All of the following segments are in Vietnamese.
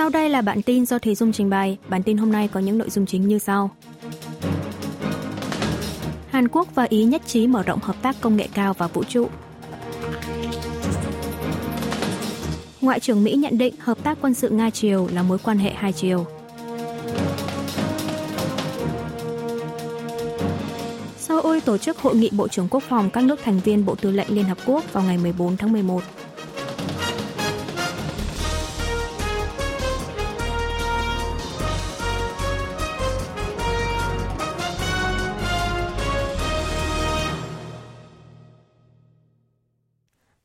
Sau đây là bản tin do Thùy Dung trình bày. Bản tin hôm nay có những nội dung chính như sau. Hàn Quốc và Ý nhất trí mở rộng hợp tác công nghệ cao và vũ trụ. Ngoại trưởng Mỹ nhận định hợp tác quân sự Nga-Triều là mối quan hệ hai chiều. Seoul tổ chức hội nghị Bộ trưởng Quốc phòng các nước thành viên Bộ Tư lệnh Liên Hợp Quốc vào ngày 14 tháng 11.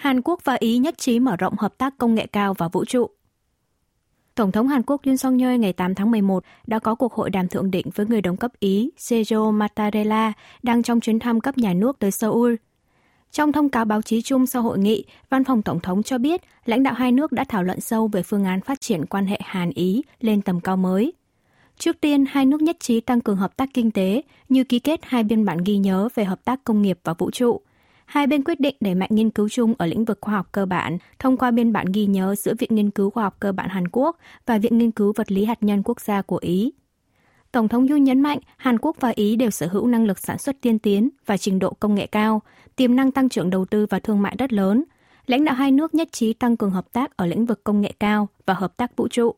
Hàn Quốc và Ý nhất trí mở rộng hợp tác công nghệ cao và vũ trụ. Tổng thống Hàn Quốc Yoon song yeol ngày 8 tháng 11 đã có cuộc hội đàm thượng đỉnh với người đồng cấp Ý Sergio Mattarella đang trong chuyến thăm cấp nhà nước tới Seoul. Trong thông cáo báo chí chung sau hội nghị, Văn phòng Tổng thống cho biết lãnh đạo hai nước đã thảo luận sâu về phương án phát triển quan hệ Hàn-Ý lên tầm cao mới. Trước tiên, hai nước nhất trí tăng cường hợp tác kinh tế như ký kết hai biên bản ghi nhớ về hợp tác công nghiệp và vũ trụ – hai bên quyết định đẩy mạnh nghiên cứu chung ở lĩnh vực khoa học cơ bản thông qua biên bản ghi nhớ giữa Viện Nghiên cứu Khoa học Cơ bản Hàn Quốc và Viện Nghiên cứu Vật lý Hạt nhân Quốc gia của Ý. Tổng thống Yoon nhấn mạnh Hàn Quốc và Ý đều sở hữu năng lực sản xuất tiên tiến và trình độ công nghệ cao, tiềm năng tăng trưởng đầu tư và thương mại rất lớn. Lãnh đạo hai nước nhất trí tăng cường hợp tác ở lĩnh vực công nghệ cao và hợp tác vũ trụ.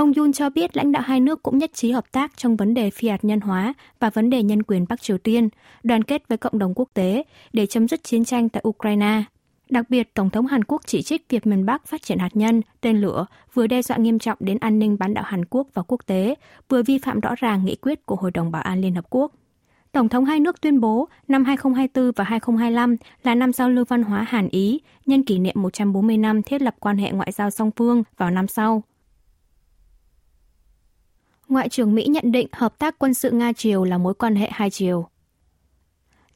Ông Yoon cho biết lãnh đạo hai nước cũng nhất trí hợp tác trong vấn đề phi hạt nhân hóa và vấn đề nhân quyền Bắc Triều Tiên, đoàn kết với cộng đồng quốc tế để chấm dứt chiến tranh tại Ukraine. Đặc biệt, Tổng thống Hàn Quốc chỉ trích việc miền Bắc phát triển hạt nhân, tên lửa vừa đe dọa nghiêm trọng đến an ninh bán đảo Hàn Quốc và quốc tế, vừa vi phạm rõ ràng nghị quyết của Hội đồng Bảo an Liên Hợp Quốc. Tổng thống hai nước tuyên bố năm 2024 và 2025 là năm giao lưu văn hóa Hàn Ý, nhân kỷ niệm 140 năm thiết lập quan hệ ngoại giao song phương vào năm sau. Ngoại trưởng Mỹ nhận định hợp tác quân sự Nga-Triều là mối quan hệ hai chiều.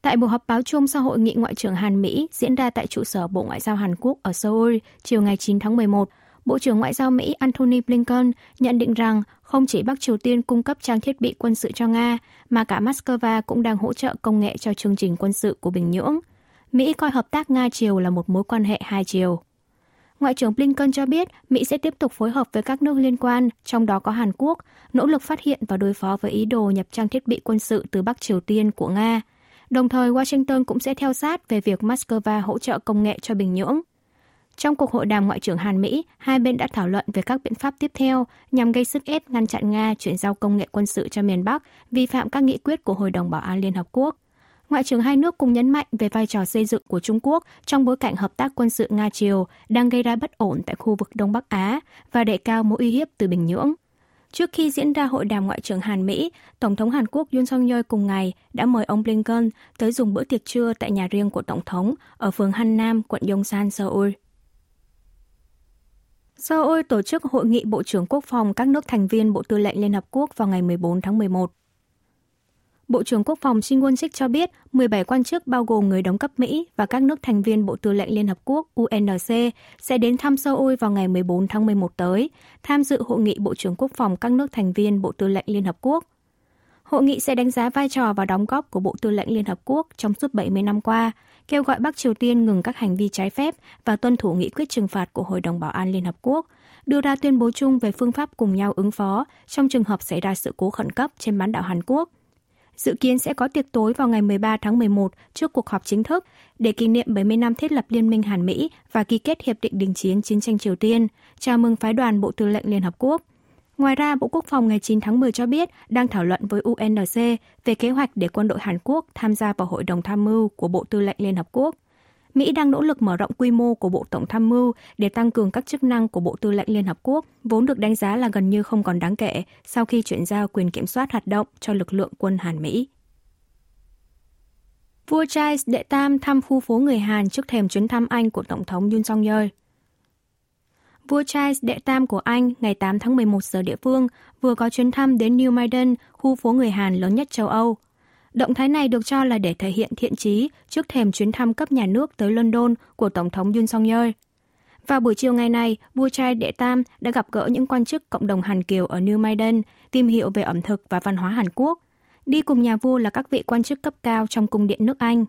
Tại buổi họp báo chung sau hội nghị ngoại trưởng Hàn Mỹ diễn ra tại trụ sở Bộ Ngoại giao Hàn Quốc ở Seoul chiều ngày 9 tháng 11, Bộ trưởng Ngoại giao Mỹ Antony Blinken nhận định rằng không chỉ Bắc Triều Tiên cung cấp trang thiết bị quân sự cho Nga, mà cả Moscow cũng đang hỗ trợ công nghệ cho chương trình quân sự của Bình Nhưỡng. Mỹ coi hợp tác Nga-Triều là một mối quan hệ hai chiều. Ngoại trưởng Blinken cho biết Mỹ sẽ tiếp tục phối hợp với các nước liên quan, trong đó có Hàn Quốc, nỗ lực phát hiện và đối phó với ý đồ nhập trang thiết bị quân sự từ Bắc Triều Tiên của Nga. Đồng thời, Washington cũng sẽ theo sát về việc Moscow hỗ trợ công nghệ cho Bình Nhưỡng. Trong cuộc hội đàm ngoại trưởng Hàn Mỹ, hai bên đã thảo luận về các biện pháp tiếp theo nhằm gây sức ép ngăn chặn Nga chuyển giao công nghệ quân sự cho miền Bắc, vi phạm các nghị quyết của Hội đồng Bảo an Liên Hợp Quốc. Ngoại trưởng hai nước cùng nhấn mạnh về vai trò xây dựng của Trung Quốc trong bối cảnh hợp tác quân sự Nga-Triều đang gây ra bất ổn tại khu vực Đông Bắc Á và đề cao mối uy hiếp từ Bình Nhưỡng. Trước khi diễn ra hội đàm ngoại trưởng Hàn Mỹ, Tổng thống Hàn Quốc Yoon song yeol cùng ngày đã mời ông Blinken tới dùng bữa tiệc trưa tại nhà riêng của Tổng thống ở phường Han Nam, quận Yongsan, Seoul. Seoul tổ chức hội nghị Bộ trưởng Quốc phòng các nước thành viên Bộ Tư lệnh Liên Hợp Quốc vào ngày 14 tháng 11. Bộ trưởng Quốc phòng Shin Won-sik cho biết 17 quan chức bao gồm người đóng cấp Mỹ và các nước thành viên Bộ Tư lệnh Liên Hợp Quốc UNC sẽ đến thăm Seoul vào ngày 14 tháng 11 tới, tham dự hội nghị Bộ trưởng Quốc phòng các nước thành viên Bộ Tư lệnh Liên Hợp Quốc. Hội nghị sẽ đánh giá vai trò và đóng góp của Bộ Tư lệnh Liên Hợp Quốc trong suốt 70 năm qua, kêu gọi Bắc Triều Tiên ngừng các hành vi trái phép và tuân thủ nghị quyết trừng phạt của Hội đồng Bảo an Liên Hợp Quốc, đưa ra tuyên bố chung về phương pháp cùng nhau ứng phó trong trường hợp xảy ra sự cố khẩn cấp trên bán đảo Hàn Quốc – dự kiến sẽ có tiệc tối vào ngày 13 tháng 11 trước cuộc họp chính thức để kỷ niệm 70 năm thiết lập Liên minh Hàn Mỹ và ký kết Hiệp định đình chiến chiến tranh Triều Tiên, chào mừng phái đoàn Bộ Tư lệnh Liên Hợp Quốc. Ngoài ra, Bộ Quốc phòng ngày 9 tháng 10 cho biết đang thảo luận với UNC về kế hoạch để quân đội Hàn Quốc tham gia vào Hội đồng Tham mưu của Bộ Tư lệnh Liên Hợp Quốc. Mỹ đang nỗ lực mở rộng quy mô của Bộ Tổng tham mưu để tăng cường các chức năng của Bộ Tư lệnh Liên Hợp Quốc, vốn được đánh giá là gần như không còn đáng kể sau khi chuyển giao quyền kiểm soát hoạt động cho lực lượng quân Hàn Mỹ. Vua Charles đệ tam thăm khu phố người Hàn trước thềm chuyến thăm Anh của Tổng thống Yoon song yeol Vua Charles đệ tam của Anh ngày 8 tháng 11 giờ địa phương vừa có chuyến thăm đến New Maiden, khu phố người Hàn lớn nhất châu Âu. Động thái này được cho là để thể hiện thiện chí trước thềm chuyến thăm cấp nhà nước tới London của Tổng thống Yoon song yeol Vào buổi chiều ngày này, vua trai Đệ Tam đã gặp gỡ những quan chức cộng đồng Hàn Kiều ở New Maiden, tìm hiểu về ẩm thực và văn hóa Hàn Quốc. Đi cùng nhà vua là các vị quan chức cấp cao trong cung điện nước Anh.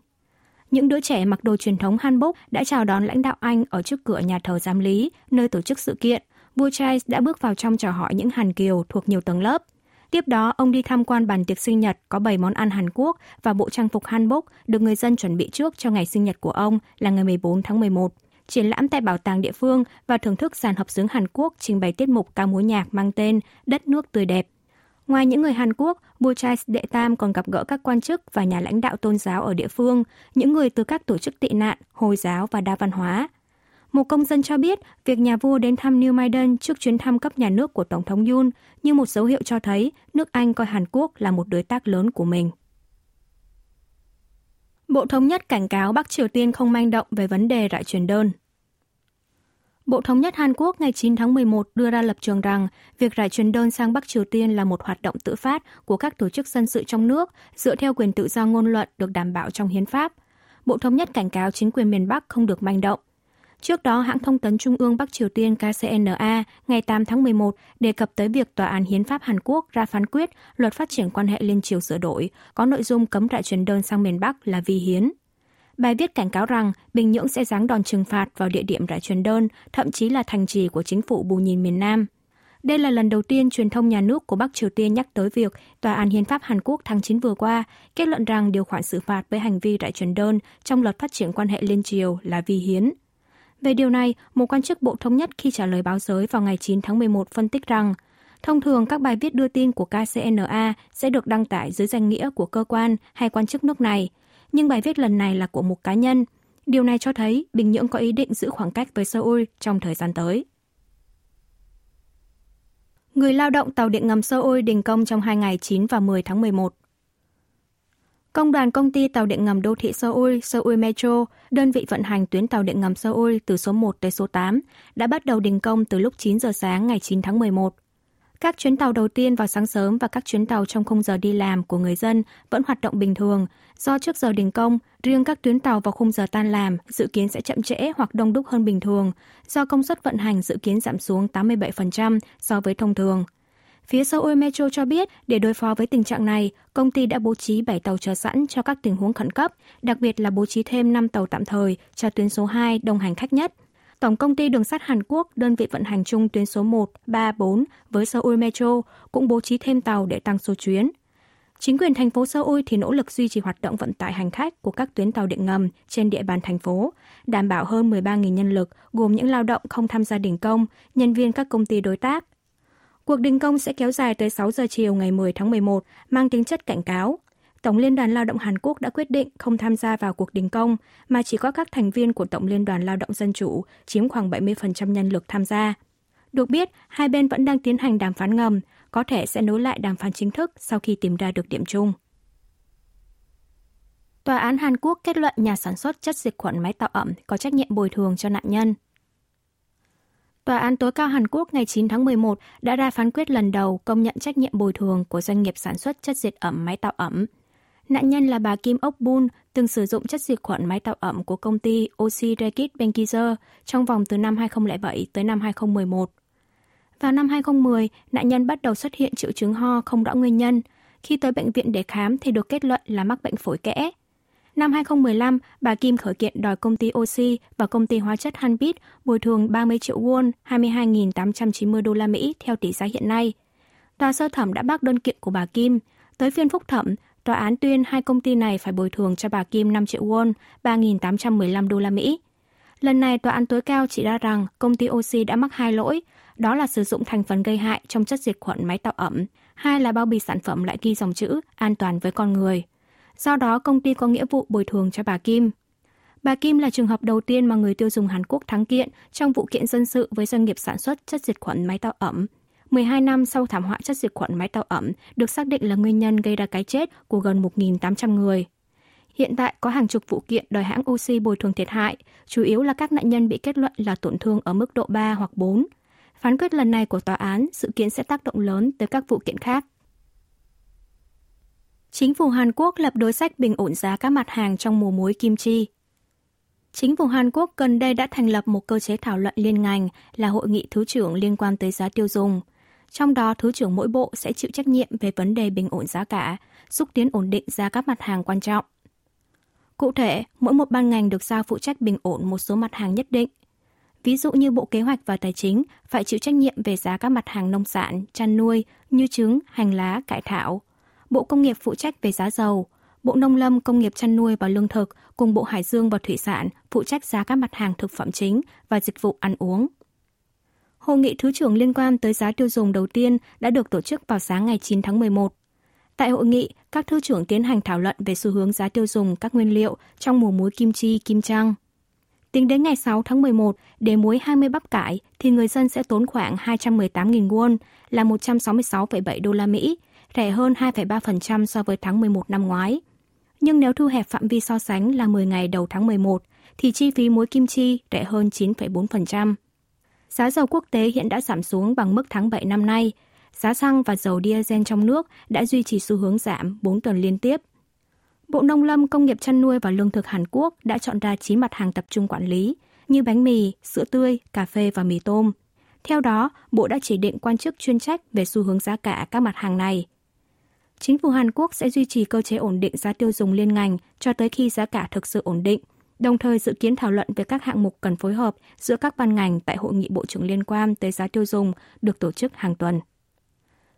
Những đứa trẻ mặc đồ truyền thống hanbok đã chào đón lãnh đạo Anh ở trước cửa nhà thờ giám lý, nơi tổ chức sự kiện, vua Charles đã bước vào trong chào hỏi những Hàn Kiều thuộc nhiều tầng lớp. Tiếp đó, ông đi tham quan bàn tiệc sinh nhật có 7 món ăn Hàn Quốc và bộ trang phục hanbok được người dân chuẩn bị trước cho ngày sinh nhật của ông là ngày 14 tháng 11. Triển lãm tại bảo tàng địa phương và thưởng thức sàn hợp xướng Hàn Quốc trình bày tiết mục ca múa nhạc mang tên Đất nước tươi đẹp. Ngoài những người Hàn Quốc, vua đệ tam còn gặp gỡ các quan chức và nhà lãnh đạo tôn giáo ở địa phương, những người từ các tổ chức tị nạn, Hồi giáo và đa văn hóa. Một công dân cho biết, việc nhà vua đến thăm New Maiden trước chuyến thăm cấp nhà nước của Tổng thống Yoon như một dấu hiệu cho thấy nước Anh coi Hàn Quốc là một đối tác lớn của mình. Bộ Thống nhất cảnh cáo Bắc Triều Tiên không manh động về vấn đề rải truyền đơn. Bộ Thống nhất Hàn Quốc ngày 9 tháng 11 đưa ra lập trường rằng việc rải truyền đơn sang Bắc Triều Tiên là một hoạt động tự phát của các tổ chức dân sự trong nước dựa theo quyền tự do ngôn luận được đảm bảo trong hiến pháp. Bộ Thống nhất cảnh cáo chính quyền miền Bắc không được manh động. Trước đó, hãng thông tấn Trung ương Bắc Triều Tiên KCNA ngày 8 tháng 11 đề cập tới việc Tòa án Hiến pháp Hàn Quốc ra phán quyết luật phát triển quan hệ liên triều sửa đổi, có nội dung cấm rải truyền đơn sang miền Bắc là vi hiến. Bài viết cảnh cáo rằng Bình Nhưỡng sẽ giáng đòn trừng phạt vào địa điểm rải truyền đơn, thậm chí là thành trì của chính phủ bù nhìn miền Nam. Đây là lần đầu tiên truyền thông nhà nước của Bắc Triều Tiên nhắc tới việc Tòa án Hiến pháp Hàn Quốc tháng 9 vừa qua kết luận rằng điều khoản xử phạt với hành vi rải truyền đơn trong luật phát triển quan hệ liên triều là vi hiến. Về điều này, một quan chức Bộ Thống nhất khi trả lời báo giới vào ngày 9 tháng 11 phân tích rằng Thông thường các bài viết đưa tin của KCNA sẽ được đăng tải dưới danh nghĩa của cơ quan hay quan chức nước này, nhưng bài viết lần này là của một cá nhân. Điều này cho thấy Bình Nhưỡng có ý định giữ khoảng cách với Seoul trong thời gian tới. Người lao động tàu điện ngầm Seoul đình công trong hai ngày 9 và 10 tháng 11. Công đoàn công ty tàu điện ngầm đô thị Seoul, Seoul Metro, đơn vị vận hành tuyến tàu điện ngầm Seoul từ số 1 tới số 8, đã bắt đầu đình công từ lúc 9 giờ sáng ngày 9 tháng 11. Các chuyến tàu đầu tiên vào sáng sớm và các chuyến tàu trong khung giờ đi làm của người dân vẫn hoạt động bình thường, do trước giờ đình công, riêng các tuyến tàu vào khung giờ tan làm dự kiến sẽ chậm trễ hoặc đông đúc hơn bình thường, do công suất vận hành dự kiến giảm xuống 87% so với thông thường. Phía Seoul Metro cho biết, để đối phó với tình trạng này, công ty đã bố trí 7 tàu chờ sẵn cho các tình huống khẩn cấp, đặc biệt là bố trí thêm 5 tàu tạm thời cho tuyến số 2 đông hành khách nhất. Tổng công ty đường sắt Hàn Quốc, đơn vị vận hành chung tuyến số 1, 3, 4 với Seoul Metro cũng bố trí thêm tàu để tăng số chuyến. Chính quyền thành phố Seoul thì nỗ lực duy trì hoạt động vận tải hành khách của các tuyến tàu điện ngầm trên địa bàn thành phố, đảm bảo hơn 13.000 nhân lực gồm những lao động không tham gia đình công, nhân viên các công ty đối tác, Cuộc đình công sẽ kéo dài tới 6 giờ chiều ngày 10 tháng 11, mang tính chất cảnh cáo. Tổng Liên đoàn Lao động Hàn Quốc đã quyết định không tham gia vào cuộc đình công, mà chỉ có các thành viên của Tổng Liên đoàn Lao động Dân Chủ chiếm khoảng 70% nhân lực tham gia. Được biết, hai bên vẫn đang tiến hành đàm phán ngầm, có thể sẽ nối lại đàm phán chính thức sau khi tìm ra được điểm chung. Tòa án Hàn Quốc kết luận nhà sản xuất chất diệt khuẩn máy tạo ẩm có trách nhiệm bồi thường cho nạn nhân. Tòa án tối cao Hàn Quốc ngày 9 tháng 11 đã ra phán quyết lần đầu công nhận trách nhiệm bồi thường của doanh nghiệp sản xuất chất diệt ẩm máy tạo ẩm. Nạn nhân là bà Kim Ok Bun, từng sử dụng chất diệt khuẩn máy tạo ẩm của công ty Oxy Rekit Benkizer trong vòng từ năm 2007 tới năm 2011. Vào năm 2010, nạn nhân bắt đầu xuất hiện triệu chứng ho không rõ nguyên nhân. Khi tới bệnh viện để khám thì được kết luận là mắc bệnh phổi kẽ. Năm 2015, bà Kim khởi kiện đòi công ty Oxy và công ty hóa chất Hanbit bồi thường 30 triệu won, 22.890 đô la Mỹ theo tỷ giá hiện nay. Tòa sơ thẩm đã bác đơn kiện của bà Kim. Tới phiên phúc thẩm, tòa án tuyên hai công ty này phải bồi thường cho bà Kim 5 triệu won, 3.815 đô la Mỹ. Lần này, tòa án tối cao chỉ ra rằng công ty Oxy đã mắc hai lỗi, đó là sử dụng thành phần gây hại trong chất diệt khuẩn máy tạo ẩm, hai là bao bì sản phẩm lại ghi dòng chữ an toàn với con người. Do đó, công ty có nghĩa vụ bồi thường cho bà Kim. Bà Kim là trường hợp đầu tiên mà người tiêu dùng Hàn Quốc thắng kiện trong vụ kiện dân sự với doanh nghiệp sản xuất chất diệt khuẩn máy tạo ẩm. 12 năm sau thảm họa chất diệt khuẩn máy tạo ẩm được xác định là nguyên nhân gây ra cái chết của gần 1.800 người. Hiện tại có hàng chục vụ kiện đòi hãng oxy bồi thường thiệt hại, chủ yếu là các nạn nhân bị kết luận là tổn thương ở mức độ 3 hoặc 4. Phán quyết lần này của tòa án dự kiến sẽ tác động lớn tới các vụ kiện khác. Chính phủ Hàn Quốc lập đối sách bình ổn giá các mặt hàng trong mùa muối kim chi. Chính phủ Hàn Quốc gần đây đã thành lập một cơ chế thảo luận liên ngành là hội nghị thứ trưởng liên quan tới giá tiêu dùng. Trong đó, thứ trưởng mỗi bộ sẽ chịu trách nhiệm về vấn đề bình ổn giá cả, xúc tiến ổn định giá các mặt hàng quan trọng. Cụ thể, mỗi một ban ngành được giao phụ trách bình ổn một số mặt hàng nhất định. Ví dụ như Bộ Kế hoạch và Tài chính phải chịu trách nhiệm về giá các mặt hàng nông sản, chăn nuôi như trứng, hành lá, cải thảo. Bộ Công nghiệp phụ trách về giá dầu, Bộ Nông lâm, Công nghiệp chăn nuôi và lương thực cùng Bộ Hải dương và Thủy sản phụ trách giá các mặt hàng thực phẩm chính và dịch vụ ăn uống. Hội nghị Thứ trưởng liên quan tới giá tiêu dùng đầu tiên đã được tổ chức vào sáng ngày 9 tháng 11. Tại hội nghị, các thứ trưởng tiến hành thảo luận về xu hướng giá tiêu dùng các nguyên liệu trong mùa muối kim chi, kim trăng. Tính đến ngày 6 tháng 11, để muối 20 bắp cải thì người dân sẽ tốn khoảng 218.000 won là 166,7 đô la Mỹ, rẻ hơn 2,3% so với tháng 11 năm ngoái. Nhưng nếu thu hẹp phạm vi so sánh là 10 ngày đầu tháng 11, thì chi phí muối kim chi rẻ hơn 9,4%. Giá dầu quốc tế hiện đã giảm xuống bằng mức tháng 7 năm nay. Giá xăng và dầu diesel trong nước đã duy trì xu hướng giảm 4 tuần liên tiếp. Bộ Nông lâm, Công nghiệp chăn nuôi và Lương thực Hàn Quốc đã chọn ra 9 mặt hàng tập trung quản lý như bánh mì, sữa tươi, cà phê và mì tôm. Theo đó, Bộ đã chỉ định quan chức chuyên trách về xu hướng giá cả các mặt hàng này. Chính phủ Hàn Quốc sẽ duy trì cơ chế ổn định giá tiêu dùng liên ngành cho tới khi giá cả thực sự ổn định, đồng thời dự kiến thảo luận về các hạng mục cần phối hợp giữa các ban ngành tại hội nghị bộ trưởng liên quan tới giá tiêu dùng được tổ chức hàng tuần.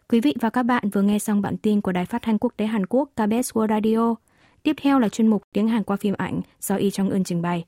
Quý vị và các bạn vừa nghe xong bản tin của Đài Phát thanh Quốc tế Hàn Quốc KBS World Radio. Tiếp theo là chuyên mục tiếng Hàn qua phim ảnh do Y Trong Ưn trình bày.